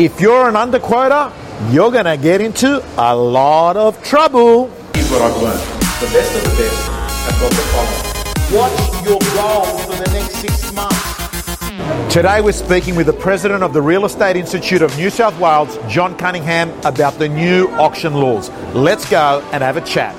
If you're an underquoter, you're going to get into a lot of trouble. Here's what I've learned. The best of the best have got the following. What's your goal for the next six months? Today we're speaking with the president of the Real Estate Institute of New South Wales, John Cunningham, about the new auction laws. Let's go and have a chat.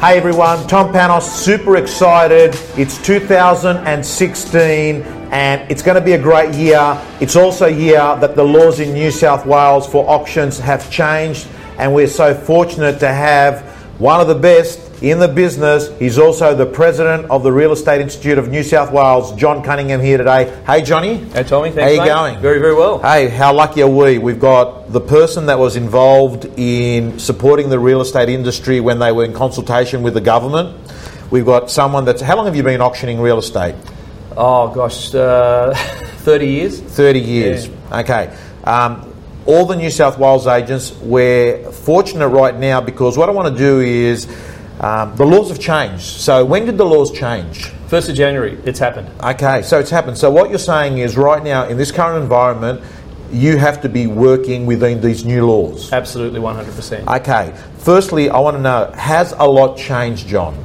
Hey everyone, Tom Panos, super excited. It's 2016 and it's going to be a great year. It's also a year that the laws in New South Wales for auctions have changed, and we're so fortunate to have one of the best in the business. He's also the president of the Real Estate Institute of New South Wales, John Cunningham, here today. Hey, Johnny. Hey, Tommy. Thanks, How are you mate. going? Very, very well. Hey, how lucky are we? We've got the person that was involved in supporting the real estate industry when they were in consultation with the government. We've got someone that's. How long have you been auctioning real estate? Oh, gosh, uh, 30 years. 30 years. Okay. Um, all the New South Wales agents, we're fortunate right now because what I want to do is um, the laws have changed. So, when did the laws change? 1st of January, it's happened. Okay, so it's happened. So, what you're saying is right now, in this current environment, you have to be working within these new laws. Absolutely 100%. Okay, firstly, I want to know has a lot changed, John?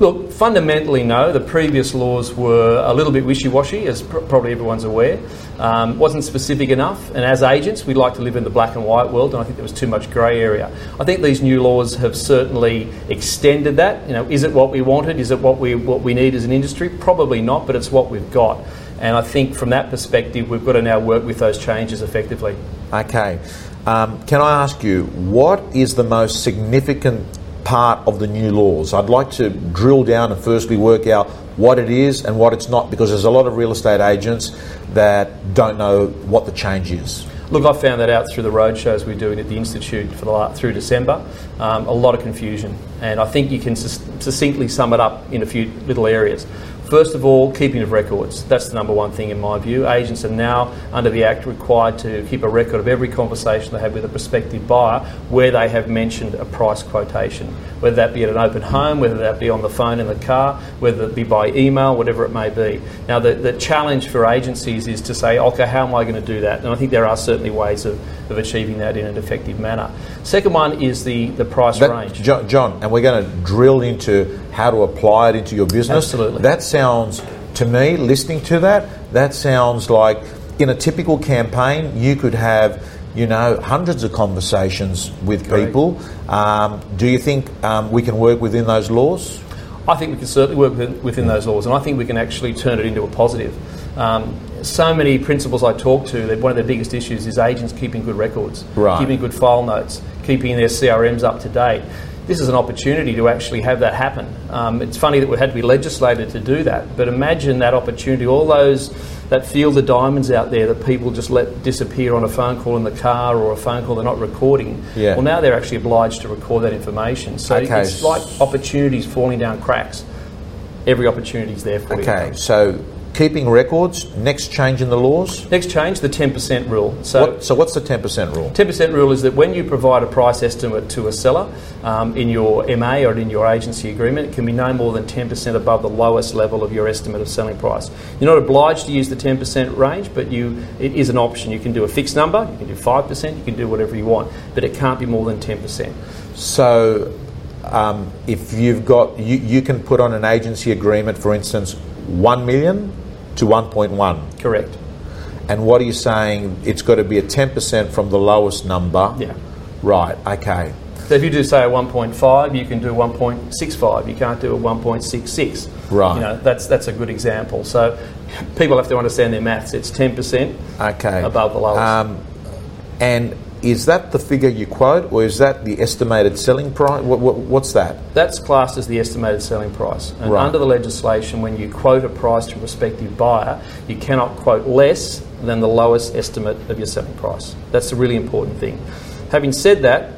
Look, fundamentally, no. The previous laws were a little bit wishy washy, as pr- probably everyone's aware. Um, wasn't specific enough, and as agents, we like to live in the black and white world, and I think there was too much grey area. I think these new laws have certainly extended that. You know, is it what we wanted? Is it what we what we need as an industry? Probably not, but it's what we've got. And I think from that perspective, we've got to now work with those changes effectively. Okay, um, can I ask you, what is the most significant part of the new laws? I'd like to drill down and firstly work out what it is and what it's not because there's a lot of real estate agents that don't know what the change is. Look, I found that out through the roadshows we're doing at the Institute for the la- through December. Um, a lot of confusion, and I think you can succinctly sum it up in a few little areas. First of all, keeping of records. That's the number one thing in my view. Agents are now, under the Act, required to keep a record of every conversation they have with a prospective buyer where they have mentioned a price quotation, whether that be at an open home, whether that be on the phone in the car, whether it be by email, whatever it may be. Now, the, the challenge for agencies is to say, okay, how am I going to do that? And I think there are certainly ways of, of achieving that in an effective manner. Second one is the, the price That- range. Jo- John, and we're going to drill into how to apply it into your business. Absolutely. That sounds, to me, listening to that, that sounds like in a typical campaign, you could have, you know, hundreds of conversations with Correct. people. Um, do you think um, we can work within those laws? I think we can certainly work within, within those laws, and I think we can actually turn it into a positive. Um, so many principals I talk to, one of their biggest issues is agents keeping good records, Right. keeping good file notes, keeping their CRMs up to date. This is an opportunity to actually have that happen. Um, it's funny that we had to be legislated to do that, but imagine that opportunity, all those that field of diamonds out there that people just let disappear on a phone call in the car or a phone call they're not recording. Yeah. Well, now they're actually obliged to record that information. So Okay. it's like opportunities falling down cracks. Every opportunity is there for you. Okay, so keeping records, next change in the laws. Next change, the 10% rule. So, What, so what's the 10% rule? 10% rule is that when you provide a price estimate to a seller um, in your MA or in your agency agreement, it can be no more than 10% above the lowest level of your estimate of selling price. You're not obliged to use the 10% range, but you it is an option. You can do a fixed number, you can do 5%, you can do whatever you want, but it can't be more than 10%. So, um, if you've got, you, you can put on an agency agreement, for instance, 1 million to 1.1. Correct. And what are you saying? It's got to be a 10% from the lowest number. Yeah. Right, okay. So if you do say a 1.5, you can do 1.65. You can't do a 1.66. Right. You know, that's that's a good example. So people have to understand their maths. It's 10% Okay. above the lowest. Um, and is that the figure you quote, or is that the estimated selling price? What, what, what's that? That's classed as the estimated selling price. And Right. under the legislation, when you quote a price to a prospective buyer, you cannot quote less than the lowest estimate of your selling price. That's a really important thing. Having said that,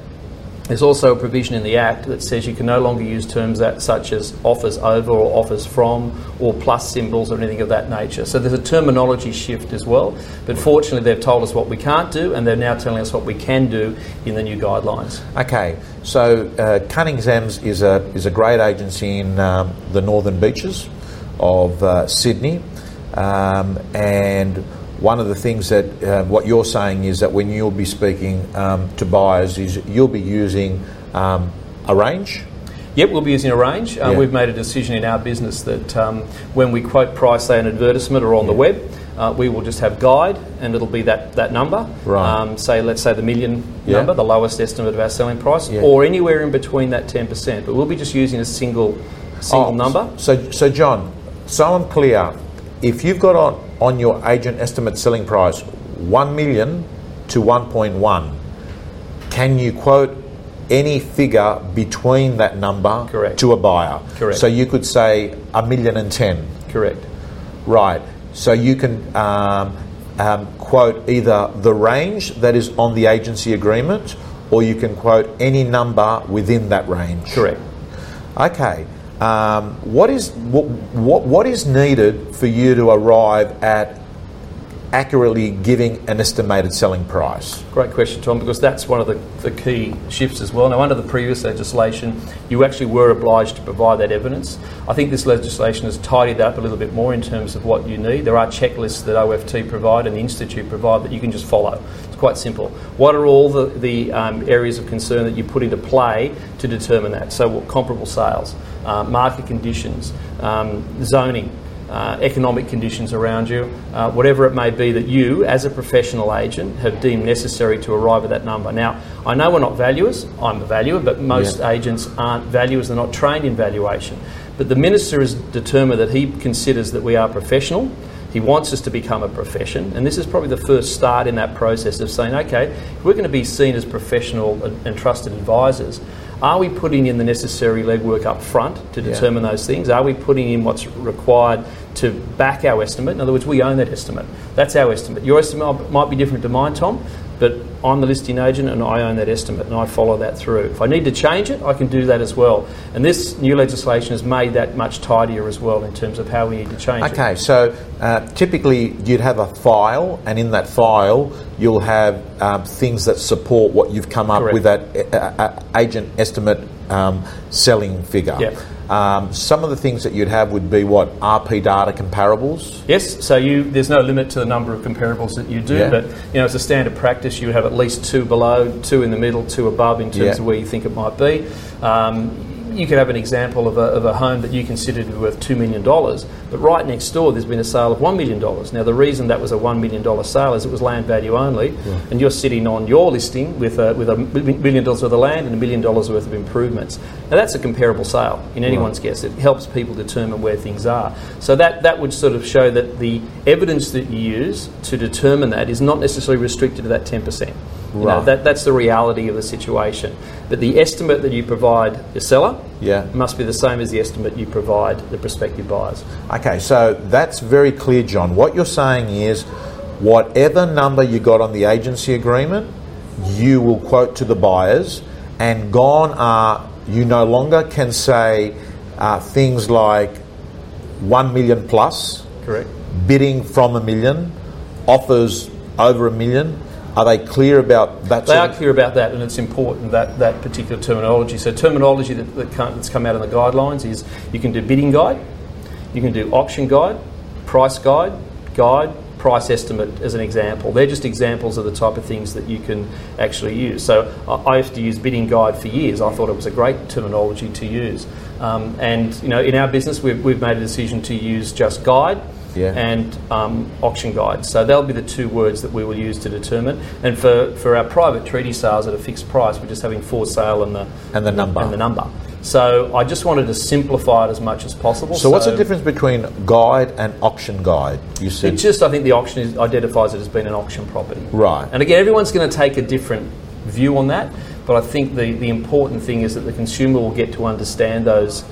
there's also a provision in the Act that says you can no longer use terms that, such as offers over or offers from or plus symbols or anything of that nature. So there's a terminology shift as well. But fortunately, they've told us what we can't do, and they're now telling us what we can do in the new guidelines. Okay, so uh, Cunningham's is a is a great agency in um, the northern beaches of uh, Sydney, um, and one of the things that uh, what you're saying is that when you'll be speaking um, to buyers, is you'll be using um, a range. Yep, we'll be using a range. Uh, Yeah. We've made a decision in our business that um, when we quote price, say, an advertisement or on the web, uh, we will just have guide and it'll be that, that number. Right. Um, say, let's say the million Yeah. number, the lowest estimate of our selling price, Yeah. or anywhere in between that 10%. But we'll be just using a single single Oh, number. So, so John, so I'm clear. If you've got on, on your agent estimate selling price 1 million to 1.1, can you quote any figure between that number Correct. to a buyer? Correct. So you could say a million and ten. Correct. Right. So you can um, um, quote either the range that is on the agency agreement or you can quote any number within that range. Correct. Okay. Um, what is what, what what is needed for you to arrive at accurately giving an estimated selling price? Great question, Tom, because that's one of the, the key shifts as well. Now, under the previous legislation, you actually were obliged to provide that evidence. I think this legislation has tidied that up a little bit more in terms of what you need. There are checklists that OFT provide and the Institute provide that you can just follow. Quite simple. What are all the, the um, areas of concern that you put into play to determine that? So, what, comparable sales, uh, market conditions, um, zoning, uh, economic conditions around you, uh, whatever it may be that you, as a professional agent, have deemed necessary to arrive at that number. Now, I know we're not valuers, I'm a valuer, but most Yeah. agents aren't valuers, they're not trained in valuation. But the minister has determined that he considers that we are professional. He wants us to become a profession, and this is probably the first start in that process of saying, okay, if we're going to be seen as professional and trusted advisors, are we putting in the necessary legwork up front to Yeah. determine those things? Are we putting in what's required to back our estimate? In other words, we own that estimate. That's our estimate. Your estimate might be different to mine, Tom, I'm the listing agent and I own that estimate and I follow that through. If I need to change it, I can do that as well. And this new legislation has made that much tidier as well in terms of how we need to change it. Okay, so uh, typically you'd have a file, and in that file you'll have um, things that support what you've come up Correct. with that uh, uh, agent estimate um, selling figure. Yep. Um, some of the things that you'd have would be what RP data comparables. Yes, so you there's no limit to the number of comparables that you do, Yeah. but you know as a standard practice, you would have at least two below, two in the middle, two above in terms Yeah. of where you think it might be. Um, you could have an example of a, of a home that you consider to be worth $2 million, but right next door there's been a sale of $1 million. Now, the reason that was a $1 million sale is it was land value only, and you're sitting on your listing with a, with a million dollars worth of land and a million dollars worth of improvements. Now, that's a comparable sale in anyone's guess. It helps people determine where things are. So, that, that would sort of show that the evidence that you use to determine that is not necessarily restricted to that 10%. You know, that, that's the reality of the situation. But the estimate that you provide the seller Yeah. must be the same as the estimate you provide the prospective buyers. Okay, so that's very clear, John. What you're saying is whatever number you got on the agency agreement, you will quote to the buyers, and gone are you no longer can say uh, things like 1 million plus, Correct. bidding from a million, offers over a million. Are they clear about that? They are clear about that, and it's important that that particular terminology. So, terminology that, that that's come out in the guidelines is you can do bidding guide, you can do auction guide, price guide, guide, price estimate as an example. They're just examples of the type of things that you can actually use. So, I I used to use bidding guide for years. I thought it was a great terminology to use. Um, and you know, in our business, we've, we've made a decision to use just guide Yeah. and um, auction guide. So they'll be the two words that we will use to determine. And for, for our private treaty sales at a fixed price, we're just having for sale and the And the number. And the number. So I just wanted to simplify it as much as possible. So, what's the difference between guide and auction guide? You said It just, I think the auction is, identifies it as being an auction property. Right. And again, everyone's going to take a different view on that, but I think the, the important thing is that the consumer will get to understand those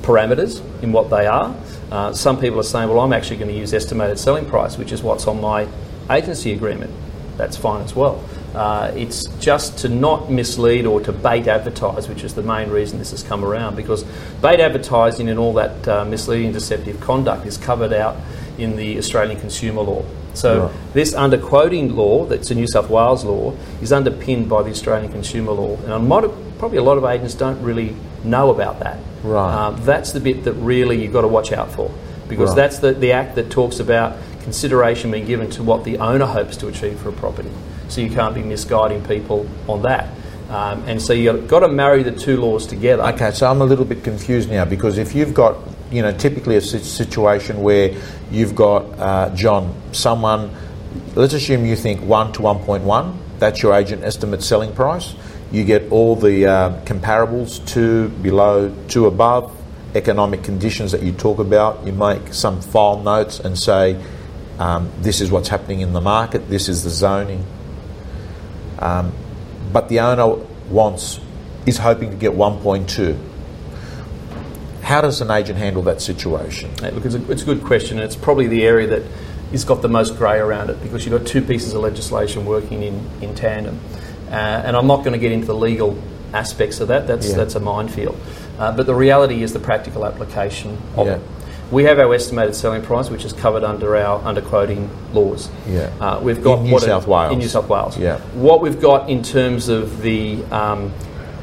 parameters in what they are. Uh, some people are saying, well, I'm actually going to use estimated selling price, which is what's on my agency agreement. That's fine as well. Uh, it's just to not mislead or to bait advertise, which is the main reason this has come around, because bait advertising and all that uh, misleading, deceptive conduct is covered out in the Australian consumer law. So Right. this underquoting law, that's a New South Wales law, is underpinned by the Australian consumer law, and probably a lot of agents don't really know about that. Right. Um, that's the bit that really you've got to watch out for, because Right. that's the, the act that talks about consideration being given to what the owner hopes to achieve for a property. So you can't be misguiding people on that. Um, and so you've got to marry the two laws together. Okay, so I'm a little bit confused now because if you've got, you know, typically a situation where you've got, uh, John, someone, let's assume you think 1 to 1.1, that's your agent estimate selling price. You get all the uh, comparables, 2 below, 2 above, economic conditions that you talk about. You make some file notes and say, um, this is what's happening in the market, this is the zoning. Um, but the owner wants, is hoping to get 1.2. How does an agent handle that situation? Hey, look, it's a, it's a good question, and it's probably the area that has got the most grey around it because you've got two pieces of legislation working in, in tandem. Uh, and I'm not going to get into the legal aspects of that, that's, Yeah. that's a minefield. Uh, but the reality is the practical application of Yeah. it. We have our estimated selling price, which is covered under our underquoting laws. Yeah. Uh, we've got In New it- South Wales. In New South Wales. Yeah. What we've got in terms of the um,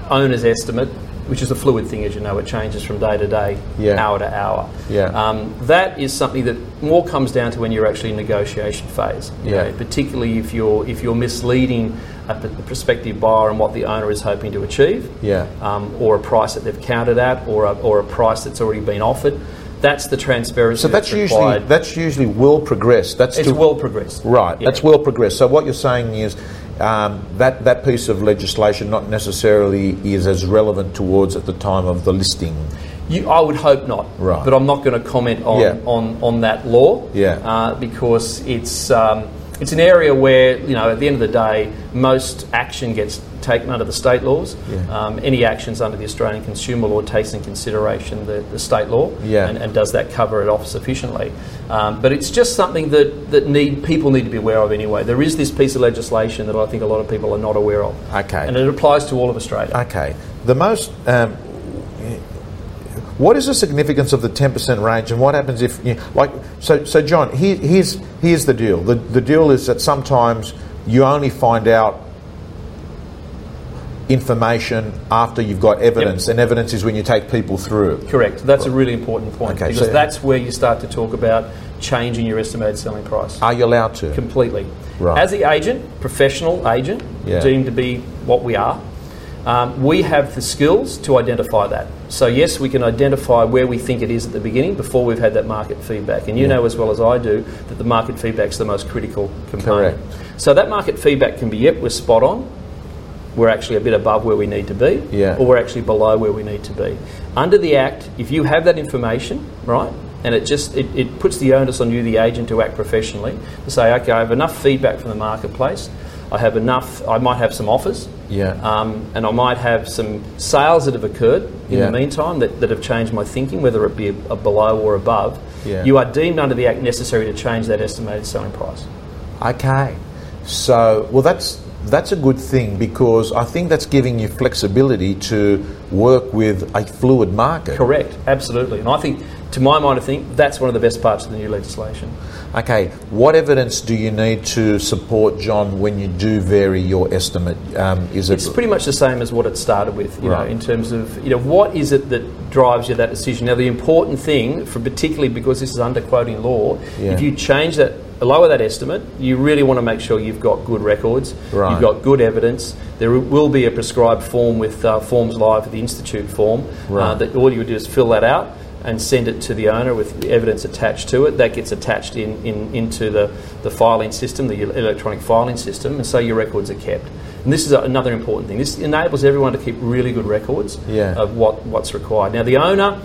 owner's estimate, which is a fluid thing, as you know, it changes from day to day, Yeah. hour to hour. Yeah. Um, that is something that more comes down to when you're actually in negotiation phase. Yeah. know, particularly if you're if you're misleading a prospective buyer and what the owner is hoping to achieve, Yeah. um, or a price that they've counted at, or a, or a price that's already been offered. That's the transparency. So that's usually required. that's usually well progressed. That's it's to- well progressed. right. Yeah. That's well progressed. So what you're saying is um, that that piece of legislation not necessarily is as relevant towards at the time of the listing. You, I would hope not. Right. But I'm not going to comment on, Yeah. on, on that law. Yeah. Uh, because it's um, it's an area where you know at the end of the day most action gets taken under the state laws. Yeah. Um, any actions under the Australian Consumer Law takes in consideration the, the state law. Yeah. And, and does that cover it off sufficiently? Um, but it's just something that, that need people need to be aware of anyway. There is this piece of legislation that I think a lot of people are not aware of. Okay. And it applies to all of Australia. Okay. The most. Um, what is the significance of the ten percent range, and what happens if, you like, so, so John, here, here's here's the deal. The the deal is that sometimes you only find out information after you've got evidence, and evidence is when you take people through. Correct. That's a really important point Okay, because so- that's where you start to talk about changing your estimated selling price Are you allowed to? completely. Right. As the agent, professional agent, Yeah. deemed to be what we are, um, we have the skills to identify that. So yes, we can identify where we think it is at the beginning before we've had that market feedback. And you Yeah. know as well as I do that the market feedback is the most critical component. Correct. So that market feedback can be, yep, we're spot on, we're actually a bit above where we need to be, Yeah. or we're actually below where we need to be. Under the Act, if you have that information, right, and it just it, it puts the onus on you, the agent, to act professionally, to say, okay, I have enough feedback from the marketplace, I have enough, I might have some offers, Yeah. um, and I might have some sales that have occurred in Yeah. the meantime that, that have changed my thinking, whether it be a, a below or above. Yeah. You are deemed under the Act necessary to change that estimated selling price. Okay. So, well, that's that's a good thing because I think that's giving you flexibility to work with a fluid market. Correct, absolutely. And I think, to my mind, I think that's one of the best parts of the new legislation. Okay, what evidence do you need to support John when you do vary your estimate? Um, is it It's pretty much the same as what it started with, you Right. know, in terms of, you know, what is it that drives you that decision? Now, the important thing, for particularly because this is under quoting law, Yeah. if you change that, lower that estimate, you really want to make sure you've got good records, Right. you've got good evidence. There will be a prescribed form with uh, Forms Live, at the Institute form, uh, that all you would do is fill that out and send it to the owner with the evidence attached to it. That gets attached in, in, into the, the filing system, the electronic filing system, and so your records are kept. And this is another important thing. This enables everyone to keep really good records Yeah. of what, what's required. Now, the owner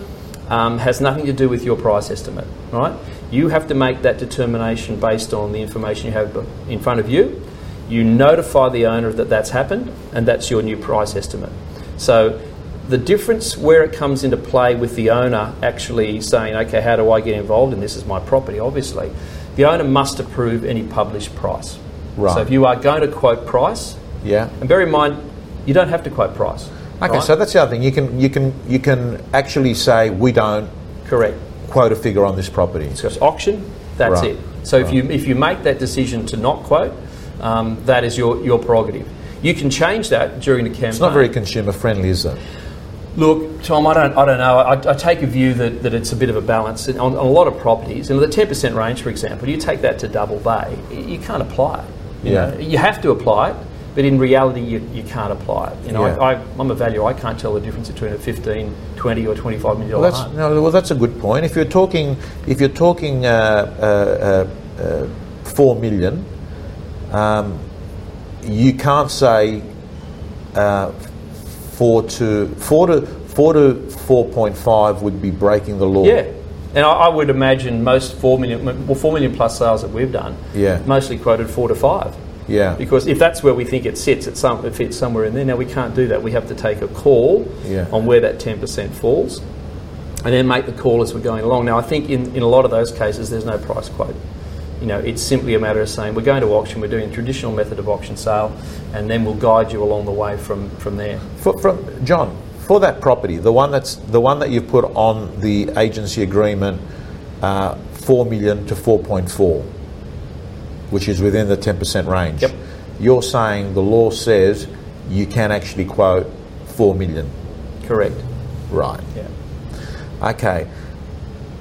um, has nothing to do with your price estimate, right? You have to make that determination based on the information you have in front of you. You notify the owner that that's happened, and that's your new price estimate. So, the difference where it comes into play with the owner actually saying, okay, how do I get involved in this? Is my property, obviously. The owner must approve any published price. Right. So, if you are going to quote price, yeah? and bear in mind, you don't have to quote price. Okay, right? so that's the other thing. You can you can you can actually say we don't correct. quote a figure on this property. So it's auction. That's Right. it. So if you if you make that decision to not quote, um, that is your your prerogative. You can change that during the campaign. It's not very consumer friendly, is it? Look, Tom, I don't, I don't know. I, I take a view that, that it's a bit of a balance on, on a lot of properties. In the 10% range, for example, you take that to Double Bay, you can't apply it. You Yeah. know, you have to apply it, but in reality, you, you can't apply it. You know, Yeah. I, I, I'm a value. I can't tell the difference between a 15, 20, or 25 million Well, that's no, well, that's a good point. If you're talking, if you're talking uh, uh, uh, uh, four million, um, you can't say uh, four to four to four to four point five would be breaking the law. Yeah. And I, I would imagine most four million, well, four million plus sales that we've done, Yeah. mostly quoted four to five. Yeah. Because if that's where we think it sits, it's some, it fits somewhere in there. Now we can't do that. We have to take a call Yeah. on where that ten percent falls, and then make the call as we're going along. Now I think in, in a lot of those cases, there's no price quote. You know, it's simply a matter of saying we're going to auction, we're doing a traditional method of auction sale, and then we'll guide you along the way from from there. For, from John, for that property, the one that's the one that you've put on the agency agreement, uh, four million to four point four, which is within the ten percent range. Yep. You're saying the law says you can actually quote four million, Correct. right? Yeah. Okay.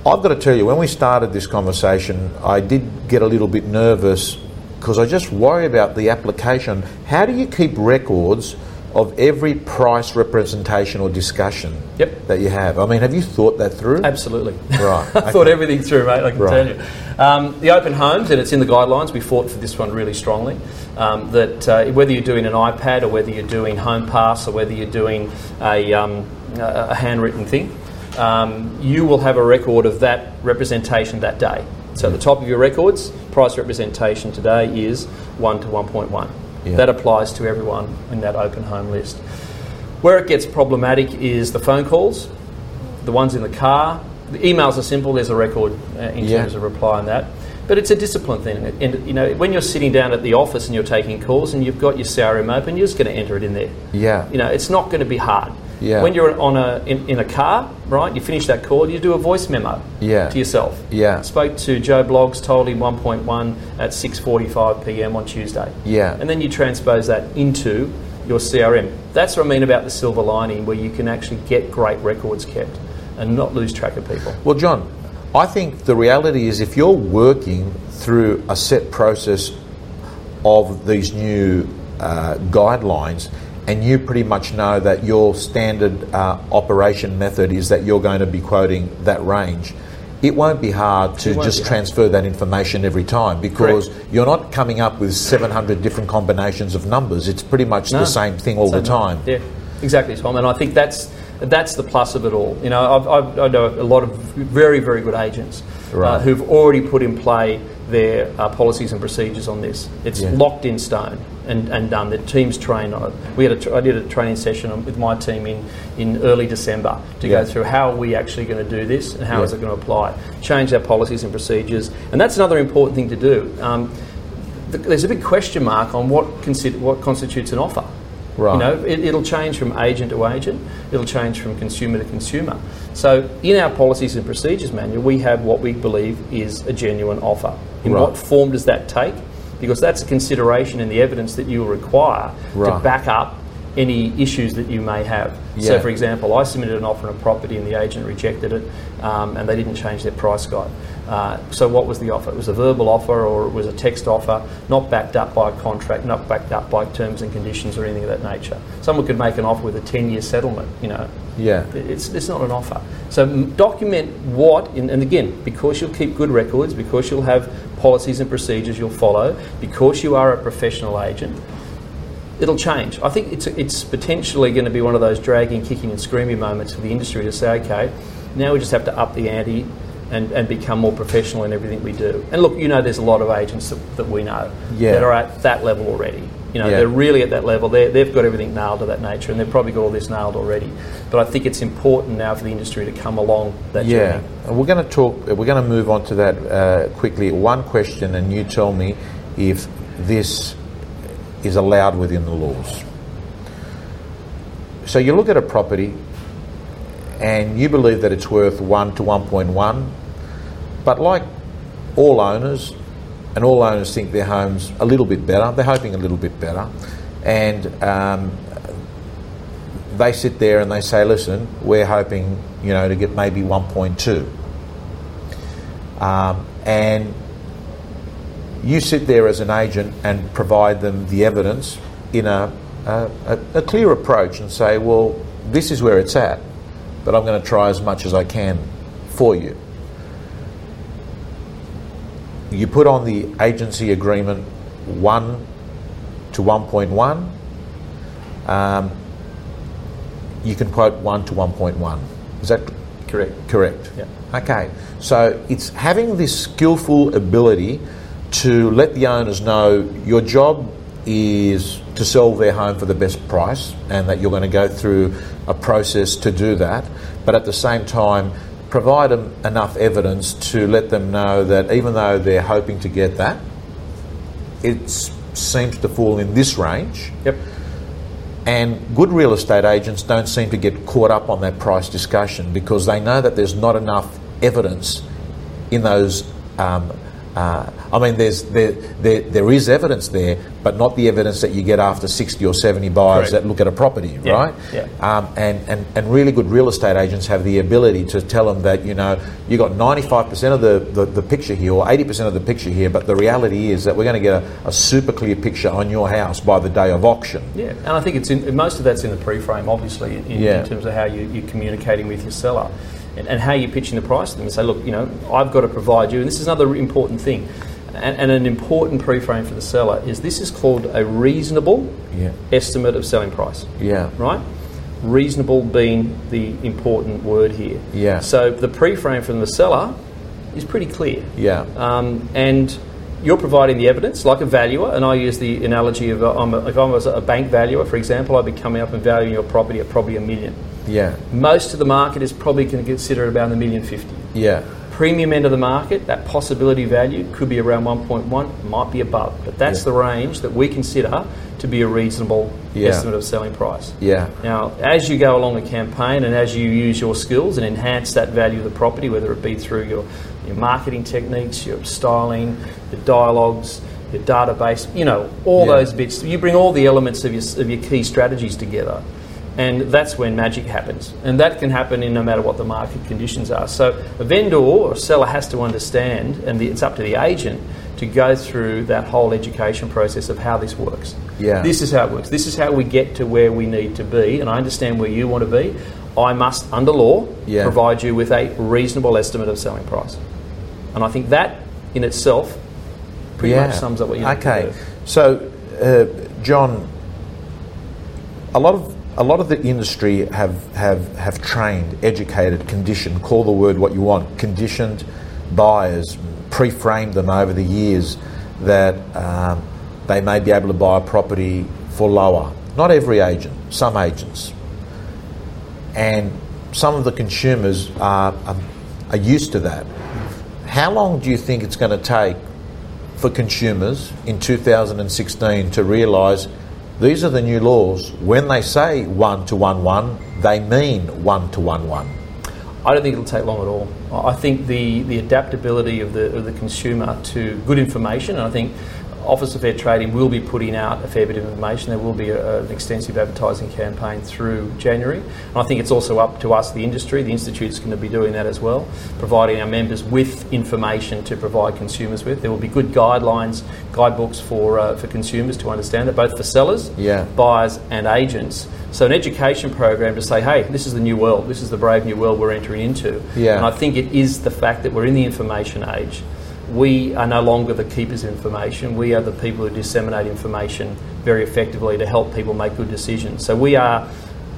I've got to tell you, when we started this conversation, I did get a little bit nervous because I just worry about the application. How do you keep records of every price representation or discussion Yep. that you have? I mean, have you thought that through? Absolutely. Right, I thought everything through, mate, I can Right. tell you. Um, the open homes, and it's in the guidelines, we fought for this one really strongly. Um, that uh, whether you're doing an iPad or whether you're doing Home Pass or whether you're doing a, um, a a handwritten thing, um, you will have a record of that representation that day. So at the top of your records, price representation today is 1 to 1.1. Yeah. That applies to everyone in that open home list. Where it gets problematic is the phone calls, the ones in the car. The emails are simple. There's a record uh, in Yeah. terms of reply on that. But it's a discipline thing. And you know, when you're sitting down at the office and you're taking calls and you've got your CRM open, you're just going to enter it in there. Yeah. You know, it's not going to be hard. Yeah. When you're on a in, in a car, right? You finish that call, you do a voice memo. Yeah. To yourself. Yeah. Spoke to Joe Bloggs, told him 1.1 at 6:45 p.m. on Tuesday. Yeah. And then you transpose that into your CRM. That's what I mean about the silver lining, where you can actually get great records kept and not lose track of people. Well, John, I think the reality is if you're working through a set process of these new uh, guidelines and you pretty much know that your standard uh, operation method is that you're going to be quoting that range, it won't be hard to just hard. transfer that information every time because you're not coming up with 700 different combinations of numbers. It's pretty much No. the same thing all the Same time. Yeah, exactly, Tom. And I think that's that's the plus of it all. You know, I've, I've, I know a lot of very very good agents uh, who've already put in play their uh, policies and procedures on this. It's Yeah. locked in stone and, and done. The team's trained on it. We had a I did a training session with my team in, in early December to Yeah. go through how are we actually going to do this and how Yeah. is it going to apply. Change our policies and procedures, and that's another important thing to do. Um, th- there's a big question mark on what, consider, what constitutes an offer. Right. You know, it, it'll change from agent to agent. It'll change from consumer to consumer. So, in our policies and procedures manual, we have what we believe is a genuine offer. In Right. what form does that take? Because that's a consideration in the evidence that you will require to back up any issues that you may have. Yeah. So, for example, I submitted an offer on a property and the agent rejected it, um, and they didn't change their price guide. Uh, so, what was the offer? It was a verbal offer or it was a text offer, not backed up by a contract, not backed up by terms and conditions or anything of that nature. Someone could make an offer with a 10 year settlement, you know. Yeah. It's, it's not an offer. So document what, and, and again, because you'll keep good records, because you'll have policies and procedures you'll follow, because you are a professional agent, it'll change. I think it's, it's potentially going to be one of those dragging, kicking, and screaming moments for the industry to say, okay, now we just have to up the ante and, and become more professional in everything we do. And look, you know, there's a lot of agents that, that we know Yeah. that are at that level already. You know, Yeah. they're really at that level. They're, they've got everything nailed to that nature, and they've probably got all this nailed already. But I think it's important now for the industry to come along that Yeah, journey. and we're going to talk. We're going to move on to that uh, quickly. One question, and you tell me if this is allowed within the laws. So you look at a property, and you believe that it's worth one to one point one, but like all owners, and all owners think their homes a little bit better. They're hoping a little bit better, and um, they sit there and they say, listen, we're hoping, you know, to get maybe 1.2. Um, and you sit there as an agent and provide them the evidence in a, a, a clear approach and say, well, this is where it's at, but I'm going to try as much as I can for you. You put on the agency agreement 1 to 1.1. Um, you can quote 1 to 1.1. Is that Correct. correct? Yeah. Okay. So it's having this skillful ability to let the owners know your job is to sell their home for the best price and that you're going to go through a process to do that, but at the same time, provide them enough evidence to let them know that even though they're hoping to get that, it seems to fall in this range. Yep. And good real estate agents don't seem to get caught up on that price discussion because they know that there's not enough evidence in those. Um, uh, I mean, there's there, there there is evidence there, but not the evidence that you get after 60 or 70 buyers Correct. that look at a property, Yeah, right? yeah. Um, and, and, and really good real estate agents have the ability to tell them that, you know, you got 95% of the, the, the picture here or 80% of the picture here, but the reality is that we're going to get a, a super clear picture on your house by the day of auction. Yeah, and I think it's in, most of that's in the pre-frame, obviously, in, Yeah. in terms of how you, you're communicating with your seller and, and how you're pitching the price to them. And say, look, you know, I've got to provide you, and this is another important thing, and, and an important pre-frame for the seller is this is called a reasonable Yeah. estimate of selling price, Yeah. right? Reasonable being the important word here. Yeah. So the pre-frame from the seller is pretty clear. Yeah. Um, and you're providing the evidence, like a valuer, and I use the analogy of uh, I'm a, if I was a bank valuer, for example, I'd be coming up and valuing your property at probably a million. Yeah. Most of the market is probably going to consider it about a million fifty. Yeah. Premium end of the market, that possibility value could be around 1.1, might be above, but that's Yeah. the range that we consider to be a reasonable Yeah. estimate of selling price. Yeah. Now, as you go along the campaign and as you use your skills and enhance that value of the property, whether it be through your, your marketing techniques, your styling, your dialogues, your database, you know, all Yeah. those bits, you bring all the elements of your, of your key strategies together. And that's when magic happens. And that can happen in no matter what the market conditions are. So a vendor or a seller has to understand, and the, it's up to the agent to go through that whole education process of how this works. Yeah. This is how it works. This is how we get to where we need to be, and I understand where you want to be. I must, under law, Yeah. provide you with a reasonable estimate of selling price. And I think that in itself pretty much sums up what you need okay. to do. So, uh, John, a lot of a lot of the industry have, have have trained, educated, conditioned. Call the word what you want. Conditioned buyers, pre-framed them over the years that um, they may be able to buy a property for lower. Not every agent, some agents, and some of the consumers are, are, are used to that. How long do you think it's going to take for consumers in 2016 to realise these are the new laws. When they say one to one one, they mean one to one one. I don't think it'll take long at all. I think the, the adaptability of the, of the consumer to good information, and I think Office of Fair Trading will be putting out a fair bit of information. There will be a, an extensive advertising campaign through January. And I think it's also up to us, the industry. The Institute's going to be doing that as well, providing our members with information to provide consumers with. There will be good guidelines, guidebooks for, uh, for consumers to understand that, both for sellers, Yeah. buyers, and agents. So, an education program to say, hey, this is the new world, this is the brave new world we're entering into. Yeah. And I think it is the fact that we're in the information age. We are no longer the keepers of information. We are the people who disseminate information very effectively to help people make good decisions. So we are,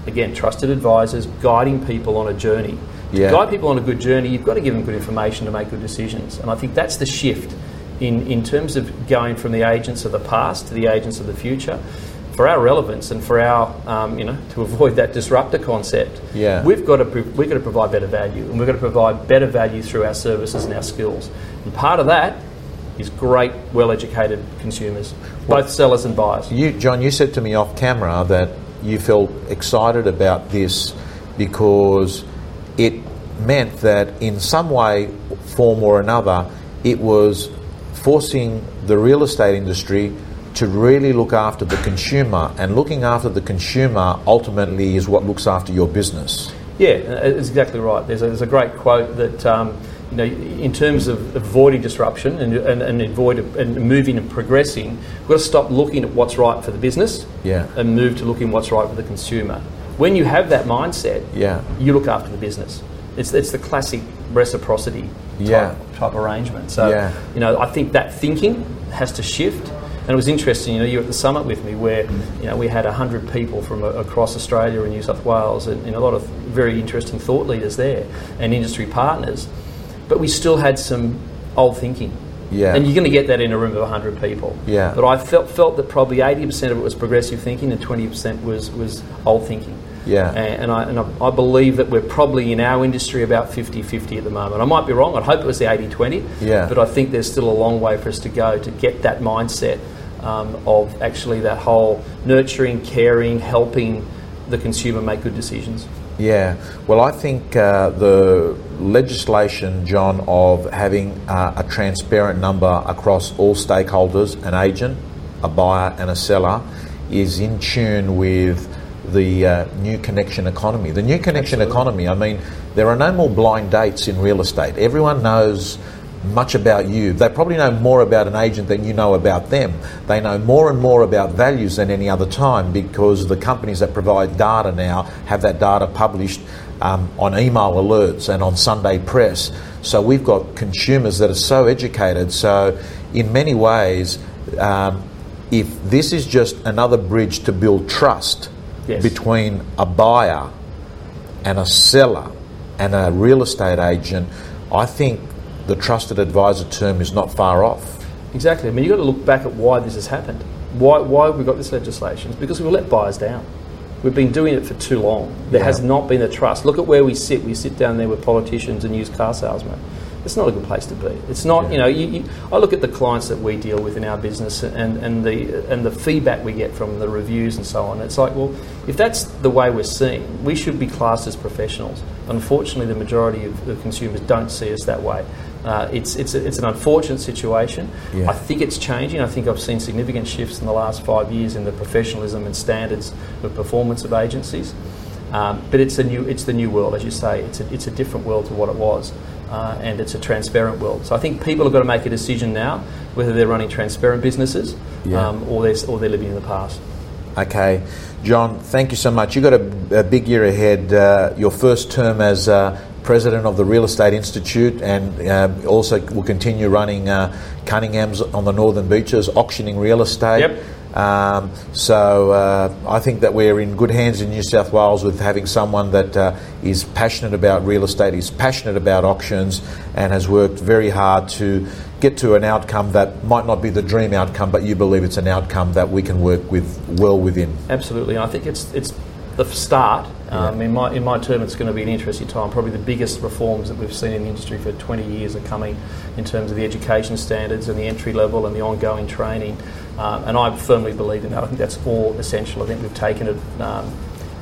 again, trusted advisors guiding people on a journey. Yeah. To guide people on a good journey, you've got to give them good information to make good decisions. And I think that's the shift in, in terms of going from the agents of the past to the agents of the future. For our relevance and for our, um, you know, to avoid that disruptor concept, Yeah. we've got to we've got to provide better value, and we've got to provide better value through our services and our skills. And part of that is great, well-educated consumers, both sellers and buyers. You, John, you said to me off camera that you felt excited about this because it meant that in some way, form or another, it was forcing the real estate industry to really look after the consumer, and looking after the consumer ultimately is what looks after your business. Yeah, it's exactly right. There's a, there's a great quote that um, you know, in terms of avoiding disruption and, and, and avoid and moving and progressing, we've got to stop looking at what's right for the business Yeah. and move to looking what's right for the consumer. When you have that mindset, Yeah. you look after the business. It's, it's the classic reciprocity type, Yeah. type arrangement. So, Yeah. you know, I think that thinking has to shift. And it was interesting, you know, you were at the summit with me where, you know, we had 100 people from a, across Australia and New South Wales and, and a lot of very interesting thought leaders there and industry partners. But we still had some old thinking. Yeah. And you're going to get that in a room of 100 people. Yeah. But I felt, felt that probably 80% of it was progressive thinking and 20% was, was old thinking. Yeah. And, and, I, and I, I believe that we're probably in our industry about 50 50 at the moment. I might be wrong. I'd hope it was the 80 20. Yeah. But I think there's still a long way for us to go to get that mindset um, of actually that whole nurturing, caring, helping the consumer make good decisions. Yeah, well, I think uh, the legislation, John, of having uh, a transparent number across all stakeholders an agent, a buyer, and a seller is in tune with the uh, new connection economy. The new connection economy, I mean, there are no more blind dates in real estate. Everyone knows much about you. They probably know more about an agent than you know about them. They know more and more about values than any other time because the companies that provide data now have that data published um, on email alerts and on Sunday press. So we've got consumers that are so educated. So, in many ways, um, if this is just another bridge to build trust Yes. between a buyer and a seller and a real estate agent, I think the trusted advisor term is not far off. Exactly. I mean, you've got to look back at why this has happened. Why, why have we got this legislation? It's because we've let buyers down. We've been doing it for too long. There Yeah. has not been the trust. Look at where we sit. We sit down there with politicians and used car salesmen. It's not a good place to be. It's not, you know, you, you, I look at the clients that we deal with in our business and, and, the, and the feedback we get from the reviews and so on. It's like, well, if that's the way we're seen, we should be classed as professionals. Unfortunately, the majority of the consumers don't see us that way. Uh, it's, it's, it's an unfortunate situation. Yeah. I think it's changing. I think I've seen significant shifts in the last five years in the professionalism and standards of performance of agencies. Um, but it's a new, it's the new world, as you say. It's a, it's a different world to what it was, uh, and it's a transparent world. So I think people have got to make a decision now whether they're running transparent businesses Yeah. um, or they're or they're living in the past. Okay, John, thank you so much. You've got a, a big year ahead. Uh, your first term as uh, president of the Real Estate Institute, and uh, also will continue running uh, Cunningham's on the Northern Beaches, auctioning real estate. Yep. Um, so uh, I think that we're in good hands in New South Wales with having someone that uh, is passionate about real estate, is passionate about auctions, and has worked very hard to get to an outcome that might not be the dream outcome, but you believe it's an outcome that we can work with well within. Absolutely, and I think it's it's the start. Um, in my in my term, it's going to be an interesting time. Probably the biggest reforms that we've seen in the industry for 20 years are coming in terms of the education standards and the entry level and the ongoing training. Um, and I firmly believe in that. I think that's all essential. I think we've taken it, um,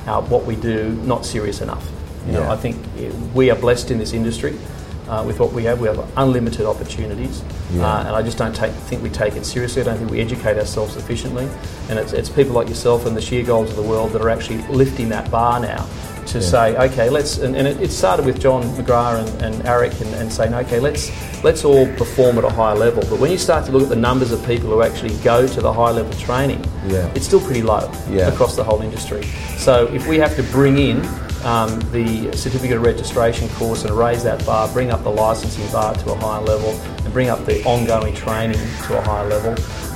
our, what we do not serious enough. You know, I think eh, we are blessed in this industry. Uh, with what we have, we have unlimited opportunities, Yeah. uh, and I just don't take, think we take it seriously. I don't think we educate ourselves sufficiently, and it's, it's people like yourself and the sheer goals of the world that are actually lifting that bar now to say, okay, let's. And, and it, it started with John McGrath and, and Eric and, and saying, okay, let's let's all perform at a higher level. But when you start to look at the numbers of people who actually go to the high level training, Yeah. it's still pretty low Yeah. across the whole industry. So if we have to bring in um, the certificate of registration course and raise that bar, bring up the licensing bar to a higher level, and bring up the ongoing training to a higher level,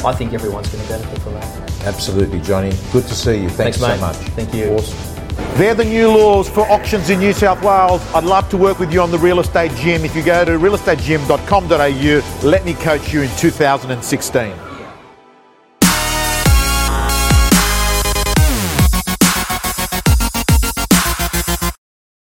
I think everyone's going to benefit from that. Absolutely, Johnny. Good to see you. Thanks, Thanks, so much. Thank you. Awesome. They're the new laws for auctions in New South Wales. I'd love to work with you on the real estate gym. If you go to realestategym.com.au, let me coach you in 2016.